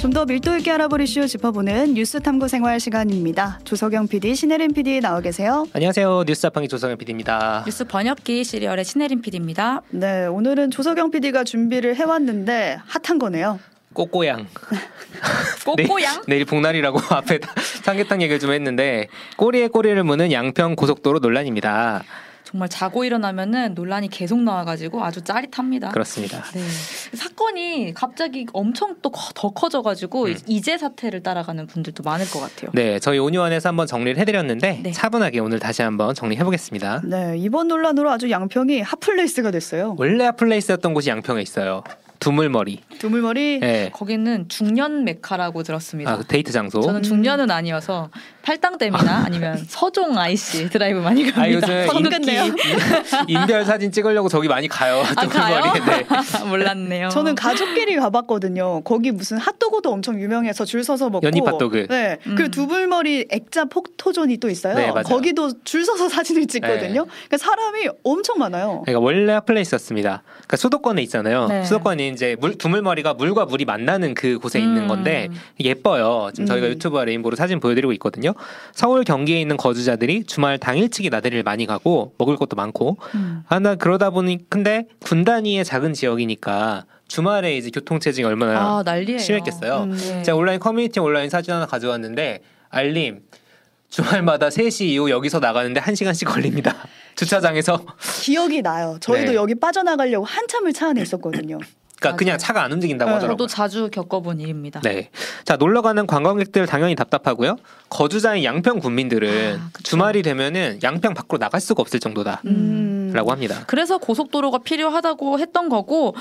좀 더 밀도 있게 알아볼 이슈 짚어보는 뉴스 탐구 생활 시간입니다. 조석영 PD, 신혜림 PD 나와 계세요. 안녕하세요. 뉴스 자판기 조석영 PD입니다. 뉴스 번역기 시리얼의 신혜림 PD입니다. 네, 오늘은 조석영 PD가 준비를 해왔는데 핫한 거네요. 꼬꼬양. 꼬꼬양? 내일, 내일 복날이라고 앞에 삼계탕 얘기를 좀 했는데 꼬리에 꼬리를 무는 양평 고속도로 논란입니다. 정말 자고 일어나면은 논란이 계속 나와가지고 아주 짜릿합니다. 그렇습니다. 네. 사건이 갑자기 엄청 또 더 커져가지고 음. 이제 사태를 따라가는 분들도 많을 것 같아요. 네, 저희 오뉴완에서 한번 정리를 해드렸는데 네. 차분하게 오늘 다시 한번 정리해보겠습니다. 네, 이번 논란으로 아주 양평이 hot place가 됐어요. 원래 hot place였던 곳이 양평에 있어요. 두물머리. 두물머리. 네. 거기는 중년 메카라고 들었습니다. 아, 그 데이트 장소. 저는 중년은 아니어서 팔당댐이나 아니면 서종 IC 드라이브 많이 아, 갑니다. 요즘 성급네요. 인기 인별 사진 찍으려고 저기 많이 가요. 아, 가요? 두물머리. 네. 몰랐네요. 저는 가족끼리 가봤거든요. 거기 무슨 핫도그도 엄청 유명해서 줄 서서 먹고. 연잎 핫도그. 네. 음. 그리고 두불머리 액자 폭토존이 또 있어요. 네, 맞아요. 거기도 줄 서서 사진을 찍거든요. 그러니까 사람이 엄청 많아요. 그러니까 원래 핫플레이스였습니다. 그러니까 수도권에 있잖아요. 네. 수도권이 이제 물, 두물머리가 물과 물이 만나는 그 곳에 있는 음. 건데 예뻐요. 지금 저희가 음. 유튜브와 레인보로 사진 보여드리고 있거든요. 서울 경기에 있는 거주자들이 주말 당일치기 나들이를 많이 가고 먹을 것도 많고 음. 하나 그러다 보니 근데 군 단위의 작은 지역이니까 주말에 이제 교통 체증이 얼마나 아. 심했겠어요. 음. 네. 제가 온라인 커뮤니티 온라인 사진 하나 가져왔는데 알림 주말마다 3시 이후 여기서 나가는데 1시간씩 걸립니다. 주차장에서 기억이 나요. 저희도 네. 여기 빠져나가려고 한참을 차 안에 있었거든요. 그러니까 그냥 맞아요. 차가 안 움직인다고 네, 하더라고요. 저도 자주 겪어본 일입니다. 네. 자, 놀러 가는 관광객들 당연히 답답하고요. 거주자인 양평 국민들은 아. 주말이 되면은 양평 밖으로 나갈 수가 없을 정도다라고 음. 합니다. 그래서 고속도로가 필요하다고 했던 거고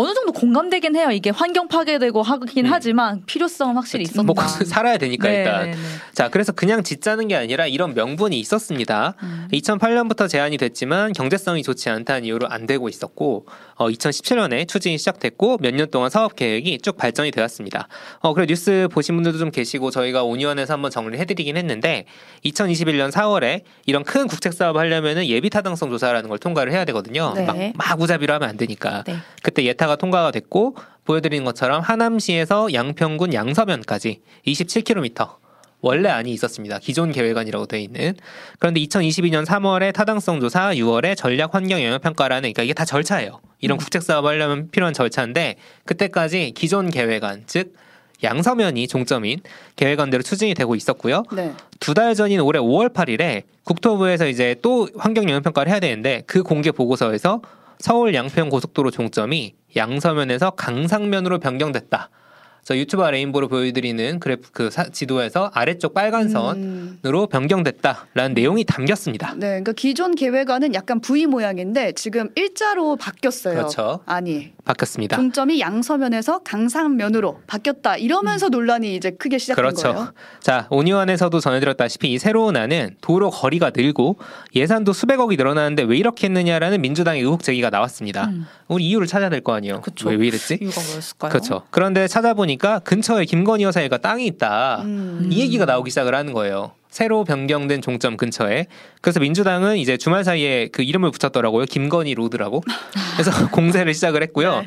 어느 정도 공감되긴 해요. 이게 환경 파괴되고 하긴 음. 하지만 필요성은 확실히 있었다. 뭐 살아야 되니까 네, 일단. 네, 네. 자, 그래서 그냥 짓자는 게 아니라 이런 명분이 있었습니다. 음. 2008년부터 제한이 됐지만 경제성이 좋지 않다는 이유로 안 되고 있었고 어, 2017년에 추진이 시작됐고 몇 년 동안 사업 계획이 쭉 발전이 되었습니다. 어, 그래 뉴스 보신 분들도 좀 계시고 저희가 온유원에서 한번 정리를 해드리긴 했는데 2021년 4월에 이런 큰 국책 사업 하려면은 예비 타당성 조사라는 걸 통과를 해야 되거든요. 네. 막, 막 우자비로 하면 안 되니까. 네. 그때 예타 가 통과가 됐고 보여드리는 것처럼 하남시에서 양평군 양서면까지 27km 원래 안이 있었습니다. 기존 계획안이라고 돼 있는. 그런데 2022년 3월에 타당성 조사, 6월에 전략 환경 영향 평가라는 그러니까 이게 다 절차예요. 이런 국책 사업 하려면 필요한 절차인데 그때까지 기존 계획안 즉 양서면이 종점인 계획안대로 추진이 되고 있었고요. 네. 두달 전인 올해 5월 8일에 국토부에서 이제 또 환경 영향 평가를 해야 되는데 그 공개 보고서에서 서울 양평 고속도로 종점이 양서면에서 강상면으로 변경됐다. 저 유튜브 라이브로 보여드리는 그래프 그 사- 지도에서 아래쪽 빨간 음. 선으로 변경됐다라는 내용이 담겼습니다. 네, 그러니까 기존 계획안은 약간 V 모양인데 지금 일자로 바뀌었어요. 그렇죠. 아니, 바뀌었습니다. 종점이 양서면에서 강상면으로 바뀌었다. 이러면서 논란이 이제 크게 시작된 그렇죠. 거예요. 자, 오뉴완에서도 전해드렸다시피 이 새로운 안은 도로 거리가 늘고 예산도 수백억이 늘어나는데 왜 이렇게 했느냐라는 민주당의 의혹 제기가 나왔습니다. 음. 우리 이유를 찾아야 될 거 아니에요. 왜, 왜 이랬지? 이유가 뭐였을까요? 그렇죠. 그런데 찾아보니까 근처에 김건희 여사 일가 땅이 있다. 음. 이 얘기가 나오기 시작을 하는 거예요. 새로 변경된 종점 근처에. 그래서 민주당은 이제 주말 사이에 그 이름을 붙였더라고요. 김건희 road라고. 그래서 공세를 시작을 했고요. 네.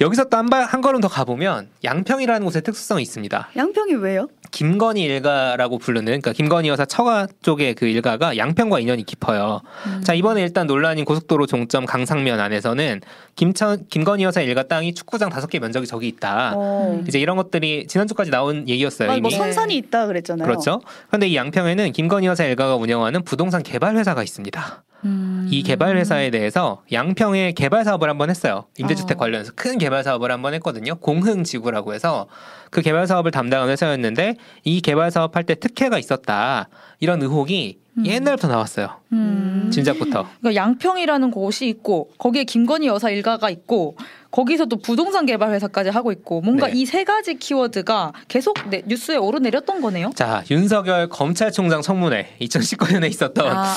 여기서 또 한 한 걸음 더 가보면 양평이라는 곳의 특수성이 있습니다. 양평이 왜요? 김건희 일가라고 부르는 그러니까 김건희 여사 처가 쪽의 그 일가가 양평과 인연이 깊어요. 음. 자 이번에 일단 논란인 고속도로 종점 강상면 안에서는 김천 김건희 여사 일가 땅이 축구장 다섯 개 면적이 저기 있다. 어. 음. 이제 이런 것들이 지난주까지 나온 얘기였어요. 아, 이미. 뭐 선산이 있다 그랬잖아요. 그렇죠. 그런데 이 양평에는 김건희 여사 일가가 운영하는 부동산 개발 회사가 있습니다. 음. 이 개발 회사에 대해서 양평에 개발 사업을 한번 했어요. 임대주택 어. 관련해서 큰 개발 사업을 한번 했거든요. 공흥 지구라고 해서 그 개발 사업을 담당한 회사였는데 이 개발 사업 할 때 특혜가 있었다. 이런 의혹이 음. 옛날부터 나왔어요. 음. 진작부터. 그러니까 양평이라는 곳이 있고 거기에 김건희 여사 일가가 있고 거기서 또 부동산 개발 회사까지 하고 있고 뭔가 네. 이세 가지 키워드가 계속 네, 뉴스에 오르내렸던 거네요. 자, 윤석열 검찰총장 청문회 2019년에 있었던 아,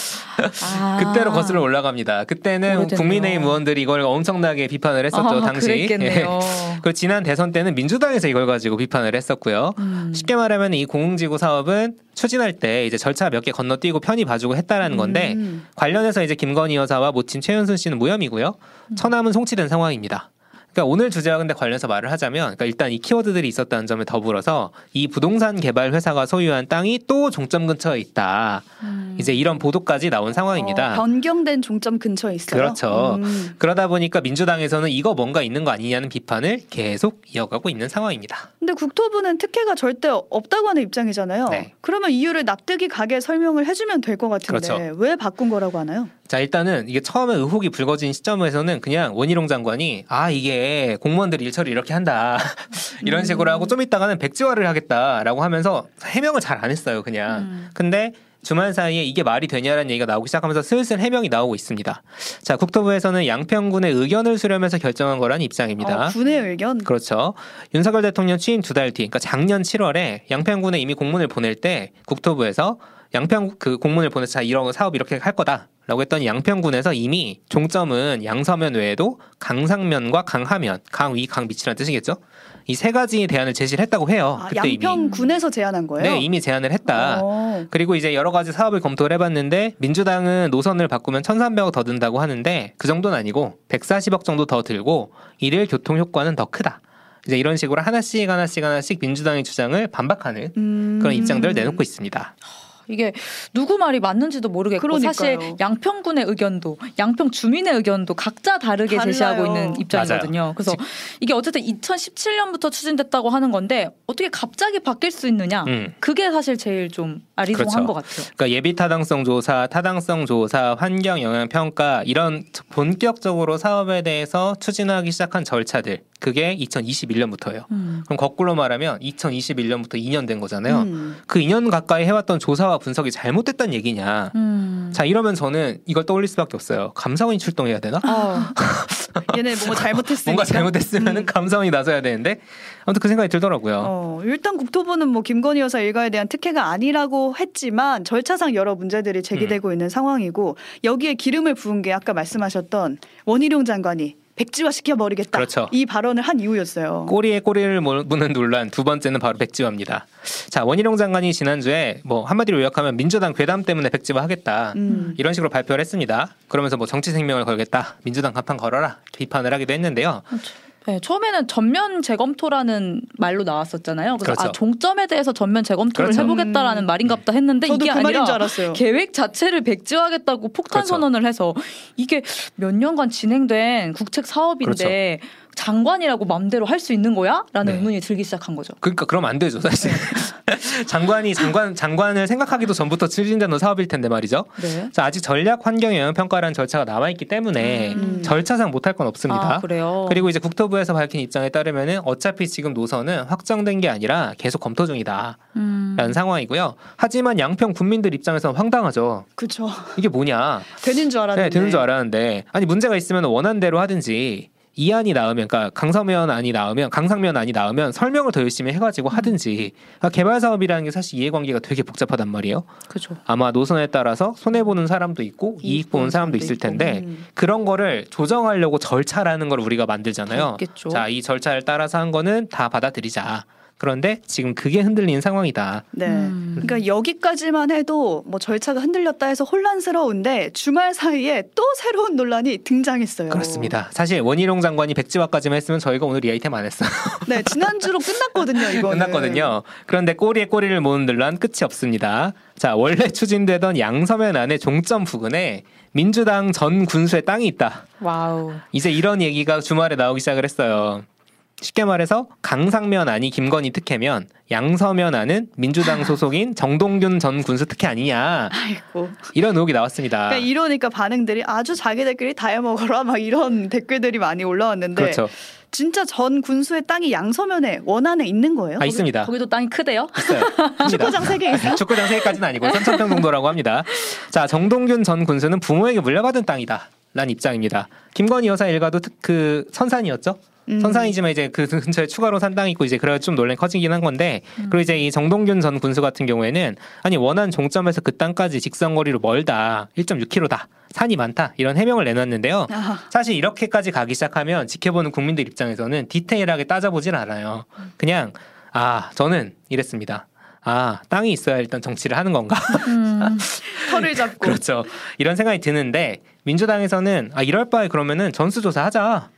아. 그때로 거슬러 올라갑니다. 그때는 오래됐네요. 국민의힘 의원들이 이걸 엄청나게 비판을 했었죠, 아, 당시. 그랬겠네요. 예. 지난 대선 때는 민주당에서 이걸 가지고 비판을 했었고요. 음. 쉽게 말하면 이 공흥지구 사업은 추진할 때 이제 절차 몇 개 건너뛰고 편히 봐주고 했다라는 건데 음. 관련해서 이제 김건희 여사와 모친 최윤순 씨는 무혐의고요. 처남은 송치된 상황입니다. 그러니까 오늘 주제와 근데 관련해서 말을 하자면 그러니까 일단 이 키워드들이 있었다는 점에 더불어서 이 부동산 개발 회사가 소유한 땅이 또 종점 근처에 있다. 음. 이제 이런 보도까지 나온 상황입니다. 어, 변경된 종점 근처에 있어요. 그렇죠. 음. 그러다 보니까 민주당에서는 이거 뭔가 있는 거 아니냐는 비판을 계속 이어가고 있는 상황입니다. 근데 국토부는 특혜가 절대 없다고 하는 입장이잖아요. 네. 그러면 이유를 납득이 가게 설명을 해주면 될 것 같은데 그렇죠. 왜 바꾼 거라고 하나요? 자 일단은 이게 처음에 의혹이 불거진 시점에서는 그냥 원희룡 장관이 아 이게 공무원들이 일처리 이렇게 한다 이런 식으로 하고 좀 있다가는 백지화를 하겠다라고 하면서 해명을 잘 안 했어요 그냥 음. 근데 주말 사이에 이게 말이 되냐라는 얘기가 나오기 시작하면서 슬슬 해명이 나오고 있습니다 자 국토부에서는 양평군의 의견을 수렴해서 결정한 거란 입장입니다 어, 군의 의견. 그렇죠. 윤석열 대통령 취임 두 달 뒤, 그러니까 작년 7월에 양평군에 이미 공문을 보낼 때 국토부에서 양평 그 공문을 보내서 자 이런 사업 이렇게 할 거다 라고 했더니 양평군에서 이미 종점은 양서면 외에도 강상면과 강하면, 강위, 강밑이라는 뜻이겠죠. 이 세 가지 대안을 제시를 했다고 해요. 아, 그때 이미. 양평군에서 제안한 거예요? 네, 이미 제안을 했다. 어. 그리고 이제 여러 가지 사업을 검토를 해봤는데 민주당은 노선을 바꾸면 1,300억 더 든다고 하는데 그 정도는 아니고 140억 정도 더 들고 이를 교통 효과는 더 크다. 이제 이런 식으로 하나씩 하나씩 하나씩 민주당의 주장을 반박하는 음. 그런 입장들을 내놓고 있습니다. 이게 누구 말이 맞는지도 모르겠고 그러니까요. 사실 양평군의 의견도 양평 주민의 의견도 각자 다르게 달라요. 제시하고 있는 입장이거든요. 그래서 이게 어쨌든 2017년부터 추진됐다고 하는 건데 어떻게 갑자기 바뀔 수 있느냐? 음. 그게 사실 제일 좀 아리송한 그렇죠. 것 같아요. 그러니까 예비 타당성 조사, 타당성 조사, 환경 영향 평가 이런 본격적으로 사업에 대해서 추진하기 시작한 절차들 그게 2021년부터예요. 음. 그럼 거꾸로 말하면 2021년부터 2년 된 거잖아요. 음. 그 2년 가까이 해왔던 조사와 분석이 잘못됐다는 얘기냐? 음. 자 이러면 저는 이걸 떠올릴 수밖에 없어요. 감사원이 출동해야 되나? 아, 얘네 뭔가 잘못했으니까. 뭔가 잘못됐으면 음. 은 감사원이 나서야 되는데 아무튼 그 생각이 들더라고요. 어, 일단 국토부는 뭐 김건희 여사 일가에 대한 특혜가 아니라고 했지만 절차상 여러 문제들이 음. 제기되고 있는 상황이고 여기에 기름을 부은 게 아까 말씀하셨던 원희룡 장관이 백지화 시켜버리겠다. 그렇죠. 이 발언을 한 이유였어요. 꼬리에 꼬리를 무는 논란 두 번째는 바로 백지화입니다. 자 원희룡 장관이 지난주에 뭐 한마디로 요약하면 민주당 괴담 때문에 백지화 하겠다 음. 이런 식으로 발표를 했습니다. 그러면서 뭐 정치 생명을 걸겠다 민주당 간판 걸어라 비판을 하기도 했는데요. 네, 처음에는 전면 재검토라는 말로 나왔었잖아요. 그래서 그렇죠. 아, 종점에 대해서 전면 재검토를 그렇죠. 해보겠다라는 말인가 보다 했는데 저도 이게 그 아니라 줄 알았어요. 계획 자체를 백지화하겠다고 폭탄 그렇죠. 선언을 해서 이게 몇 년간 진행된 국책 사업인데 장관이라고 맘대로 할 수 있는 거야? 라는 네. 의문이 들기 시작한 거죠. 그러니까 그러면 안 되죠 사실. 장관이 장관 장관을 생각하기도 전부터 추진되는 사업일 텐데 말이죠. 네. 자 아직 전략 환경 영향 평가라는 절차가 남아 있기 때문에 음. 절차상 못할 건 없습니다. 아, 그래요. 그리고 이제 국토부에서 밝힌 입장에 따르면은 어차피 지금 노선은 확정된 게 아니라 계속 검토 중이다라는 음. 상황이고요. 하지만 양평 군민들 입장에서는 황당하죠. 그렇죠. 이게 뭐냐? 되는 줄 알았는데. 네, 되는 줄 알았는데 아니 문제가 있으면 원한 대로 하든지 이 안이 나오면 그러니까 강서면 안이 나오면 강상면 안이 나오면 설명을 더 열심히 해가지고 하든지 그러니까 개발 사업이라는 게 사실 이해관계가 되게 복잡하단 말이에요. 그죠. 아마 노선에 따라서 손해 보는 사람도 있고 이익 보는 사람도 있을 텐데 음. 그런 거를 조정하려고 절차라는 걸 우리가 만들잖아요. 자, 이 절차를 따라서 한 거는 다 받아들이자. 그런데 지금 그게 흔들리는 상황이다. 네. 음. 그러니까 여기까지만 해도 뭐 절차가 흔들렸다 해서 혼란스러운데 주말 사이에 또 새로운 논란이 등장했어요. 그렇습니다. 사실 원희룡 장관이 백지화까지만 했으면 저희가 오늘 이 아이템 안 했어요. 네, 지난주로 끝났거든요, 이거는. 끝났거든요. 그런데 꼬리에 꼬리를 문 논란 끝이 없습니다. 자, 원래 추진되던 양서면 안에 종점 부근에 민주당 전 군수의 땅이 있다. Wow. 이제 이런 얘기가 주말에 나오기 시작을 했어요. 쉽게 말해서 강상면 안이 김건희 특혜면 양서면 안은 민주당 소속인 정동균 전 군수 특혜 아니냐 아이고. 이런 의혹이 나왔습니다. 그러니까 이러니까 반응들이 아주 자기들끼리 다 해먹어라 막 이런 댓글들이 많이 올라왔는데 그렇죠. 진짜 전 군수의 땅이 양서면에 원안에 있는 거예요? 아 있습니다. 거기도 땅이 크대요? 있어요. 축구장 세개 있어요? 축구장 세 개까지는 아니고 3천평 정도라고 합니다. 자 정동균 전 군수는 부모에게 물려받은 땅이다. 란 입장입니다. 김건희 여사 일가도 특- 그 선산이었죠. 음. 선산이지만 이제 그 근처에 추가로 산 땅이 있고 이제 그래가 좀 논란이 커지긴 한 건데 그리고 이제 이 정동균 전 군수 같은 경우에는 아니 원한 종점에서 그 땅까지 직선거리로 멀다 1.6km다 산이 많다 이런 해명을 내놨는데요. 아, 사실 이렇게까지 가기 시작하면 지켜보는 국민들 입장에서는 디테일하게 따져보질 않아요. 그냥 아 저는 이랬습니다. 아 땅이 있어야 일단 정치를 하는 건가? 음. 털을 잡고 그렇죠. 이런 생각이 드는데 민주당에서는 아 이럴 바에 그러면은 전수조사 하자.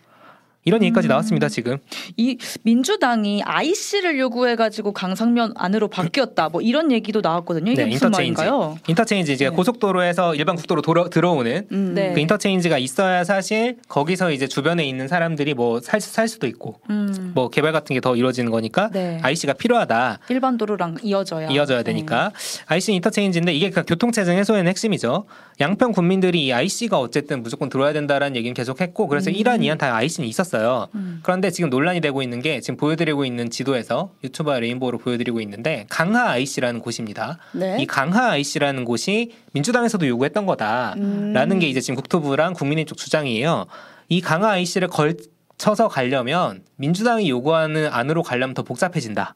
이런 얘기까지 음. 나왔습니다 지금. 이 민주당이 IC를 요구해가지고 강상면 안으로 바뀌었다. 뭐 이런 얘기도 나왔거든요. 이게 네, 무슨 인터체인지. 말인가요? 인터체인지 이제 네. 고속도로에서 일반 국도로 도로, 들어오는 음. 네. 그 인터체인지가 있어야 사실 거기서 이제 주변에 있는 사람들이 뭐살 살 수도 있고 음. 뭐 개발 같은 게 더 이루어지는 거니까 네. IC가 필요하다. 일반 도로랑 이어져야 이어져야 네. 되니까 IC 인터체인지인데 이게 그 교통체증 해소에는 핵심이죠. 양평 군민들이 이 IC가 어쨌든 무조건 들어야 된다라는 얘기는 계속했고 그래서 음. 1안 2안 다 IC는 있었 어요. 음. 그런데 지금 논란이 되고 있는 게 지금 보여드리고 있는 지도에서 유튜버 레인보우로 보여드리고 있는데 강하 IC라는 곳입니다. 네. 이 강하 IC라는 곳이 민주당에서도 요구했던 거다라는 음. 게 이제 지금 국토부랑 국민의 쪽 주장이에요. 이 강하 IC를 걸쳐서 가려면 민주당이 요구하는 안으로 가려면 더 복잡해진다.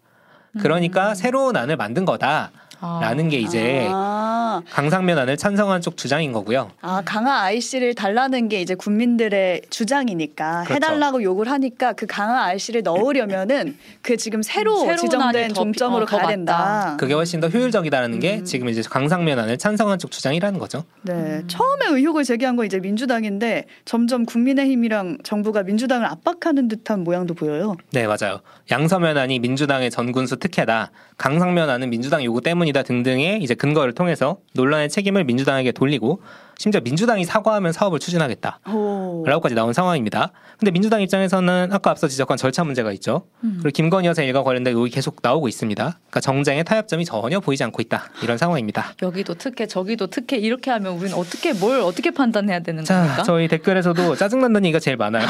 그러니까 음. 새로운 안을 만든 거다. 아. 라는 게 이제 아, 강상면 안을 찬성한 쪽 주장인 거고요. 아 강화 IC를 달라는 게 이제 국민들의 주장이니까 그렇죠. 해달라고 요구를 하니까 그 강화 IC를 넣으려면은 그 지금 새로 지정된 더 종점으로 피- 어, 더 가야 된다. 그게 훨씬 더 효율적이다라는 게 음. 지금 이제 강상면 안을 찬성한 쪽 주장이라는 거죠. 네, 음. 처음에 의혹을 제기한 건 이제 민주당인데 점점 국민의힘이랑 정부가 민주당을 압박하는 듯한 모양도 보여요. 네, 맞아요. 양서면 안이 민주당의 전군수 특혜다. 강상면 안은 민주당 요구 때문이다 등등의 이제 근거를 통해서 논란의 책임을 민주당에게 돌리고 심지어 민주당이 사과하면 사업을 추진하겠다. 오. 라고까지 나온 상황입니다. 근데 민주당 입장에서는 아까 앞서 지적한 절차 문제가 있죠. 음. 그리고 김건희 여사 일과 관련된 의혹이 계속 나오고 있습니다. 그러니까 정쟁의 타협점이 전혀 보이지 않고 있다. 이런 상황입니다. 여기도 특혜 저기도 특혜 이렇게 하면 우리는 어떻게 뭘 어떻게 판단해야 되는 자, 겁니까? 저희 댓글에서도 짜증난다는 얘기가 제일 많아요.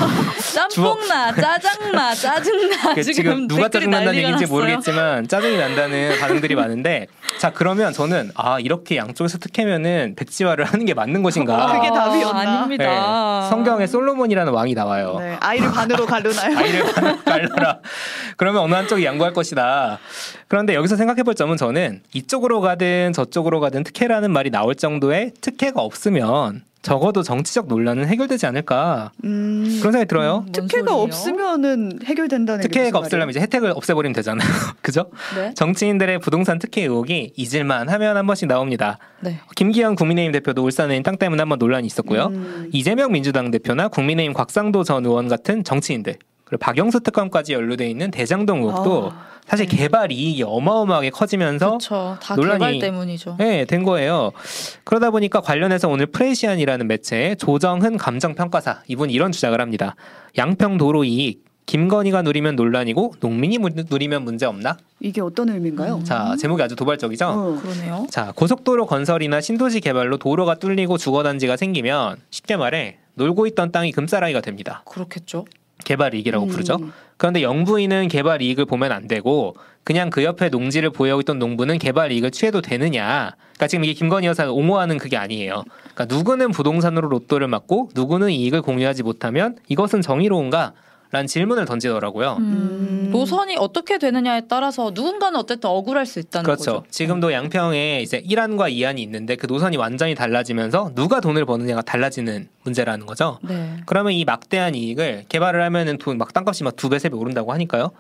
짬뽕나 짜장나 짜증나 그 지금, 지금 누가 짜증난다는 얘기인지. 모르겠지만 짜증이 난다는 반응들이 많은데 자 그러면 저는 아 이렇게 양쪽에서 특혜면은 백지화를 하는 게 맞는 것인가? 그게 답이었나? 아닙니다. 네, 성경에 솔로몬이라는 왕이 나와요. 네, 아이를 반으로 가르나요? 아이를 갈라라. 그러면 어느 한쪽이 양보할 것이다. 그런데 여기서 생각해 볼 점은 저는 이쪽으로 가든 저쪽으로 가든 특혜라는 말이 나올 정도의 특혜가 없으면 적어도 정치적 논란은 해결되지 않을까 음, 그런 생각이 들어요. 뭔 특혜가 소리예요? 없으면 해결된다는 게 특혜가 없으려면 이제 혜택을 없애버리면 되잖아요. 그죠? 네. 정치인들의 부동산 특혜 의혹이 잊을만 하면 한 번씩 나옵니다. 네. 김기현 국민의힘 대표도 울산에 있는 땅 때문에 한번 논란이 있었고요. 음. 이재명 민주당 대표나 국민의힘 곽상도 전 의원 같은 정치인들 그리고 박영수 특검까지 연루돼 있는 대장동 의혹도 아, 사실 개발 이익이 어마어마하게 커지면서 그렇죠. 다 논란이- 개발 때문이죠. 네, 된 거예요. 그러다 보니까 관련해서 오늘 프레시안이라는 매체의 조정흔 감정평가사 이분이 이런 주장을 합니다. 양평 도로 이익 김건희가 누리면 논란이고 농민이 무- 누리면 문제 없나? 이게 어떤 의미인가요? 음. 자 제목이 아주 도발적이죠. 어. 그러네요. 자 고속도로 건설이나 신도시 개발로 도로가 뚫리고 주거 단지가 생기면 쉽게 말해 놀고 있던 땅이 금싸라기가 됩니다. 그렇겠죠. 개발 이익이라고 음. 부르죠. 그런데 영부인은 개발 이익을 보면 안 되고 그냥 그 옆에 농지를 보유하고 있던 농부는 개발 이익을 취해도 되느냐? 그러니까 지금 이게 김건희 여사가 옹호하는 그게 아니에요. 그러니까 누구는 부동산으로 로또를 맞고 누구는 이익을 공유하지 못하면 이것은 정의로운가? 라는 질문을 던지더라고요. 음. 음. 노선이 어떻게 되느냐에 따라서 누군가는 어쨌든 억울할 수 있다는 그렇죠. 거죠. 지금도 양평에 이제 1안과 2안이 있는데 그 노선이 완전히 달라지면서 누가 돈을 버느냐가 달라지는 문제라는 거죠. 네. 그러면 이 막대한 이익을 개발을 하면은 돈 막 땅값이 막 두 배 세 배 오른다고 하니까요.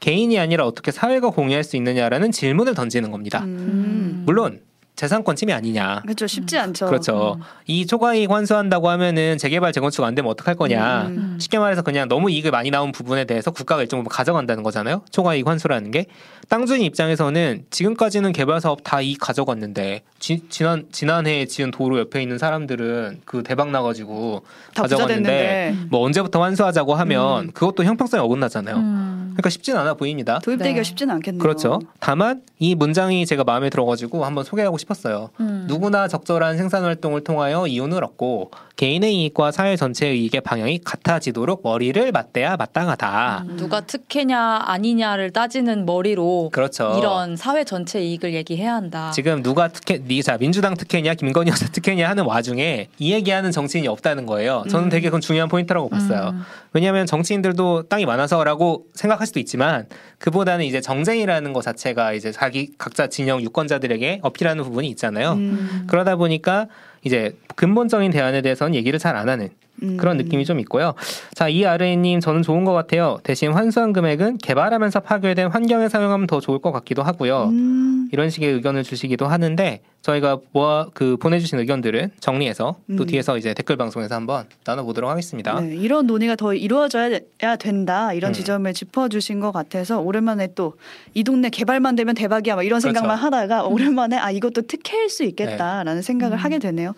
개인이 아니라 어떻게 사회가 공유할 수 있느냐라는 질문을 던지는 겁니다. 음. 물론 재산권 침해 아니냐. 그렇죠. 쉽지 않죠. 그렇죠. 음. 이 초과이익 환수한다고 하면은 재개발 재건축 안 되면 어떡할 거냐. 음. 쉽게 말해서 그냥 너무 이익을 많이 나온 부분에 대해서 국가가 일정 부분 가져간다는 거잖아요. 초과이익 환수라는 게 땅주인 입장에서는 지금까지는 개발 사업 다 이익 가져갔는데 지, 지난 지난해 지은 도로 옆에 있는 사람들은 그 대박 나가지고 가져갔는데 됐는데 뭐 언제부터 환수하자고 하면 음. 그것도 형평성이 어긋나잖아요. 음. 그러니까 쉽진 않아 보입니다. 도입되기가 네. 쉽지는 않겠네요. 그렇죠. 다만 이 문장이 제가 마음에 들어가지고 한번 소개하고 싶었어요. 음. 누구나 적절한 생산 활동을 통하여 이윤을 얻고 개인의 이익과 사회 전체의 이익의 방향이 같아지도록 머리를 맞대야 마땅하다. 음. 누가 특혜냐 아니냐를 따지는 머리로 그렇죠. 이런 사회 전체 이익을 얘기해야 한다. 지금 누가 특혜, 니- 자 민주당 특혜냐 김건희 여사 특혜냐 하는 와중에 이 얘기하는 정치인이 없다는 거예요. 저는 음. 되게 그건 중요한 포인트라고 봤어요. 음. 왜냐하면 정치인들도 땅이 많아서라고 생각할 수도 있지만 그보다는 이제 정쟁이라는 것 자체가 이제 자기 각자 진영 유권자들에게 어필하는 부분이 있잖아요. 음. 그러다 보니까 이제 근본적인 대안에 대해서는 얘기를 잘 안 하는 음. 그런 느낌이 좀 있고요. 자, 이 아르이님 저는 좋은 것 같아요. 대신 환수한 금액은 개발하면서 파괴된 환경에 사용하면 더 좋을 것 같기도 하고요. 음. 이런 식의 의견을 주시기도 하는데 저희가 모아 그 보내주신 의견들은 정리해서 또 음. 뒤에서 이제 댓글 방송에서 한번 나눠보도록 하겠습니다. 네, 이런 논의가 더 이루어져야 된다 이런 음. 지점을 짚어주신 것 같아서 오랜만에 또 이 동네 개발만 되면 대박이야 막 이런 그렇죠. 생각만 하다가 오랜만에 아 이것도 특혜일 수 있겠다라는 생각을 음. 하게 되네요.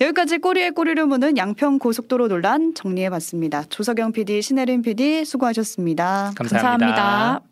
여기까지 꼬리에 꼬리를 무는 양평 고속도로 논란 정리해봤습니다. 조석영 PD, 신혜림 PD 수고하셨습니다. 감사합니다. 감사합니다.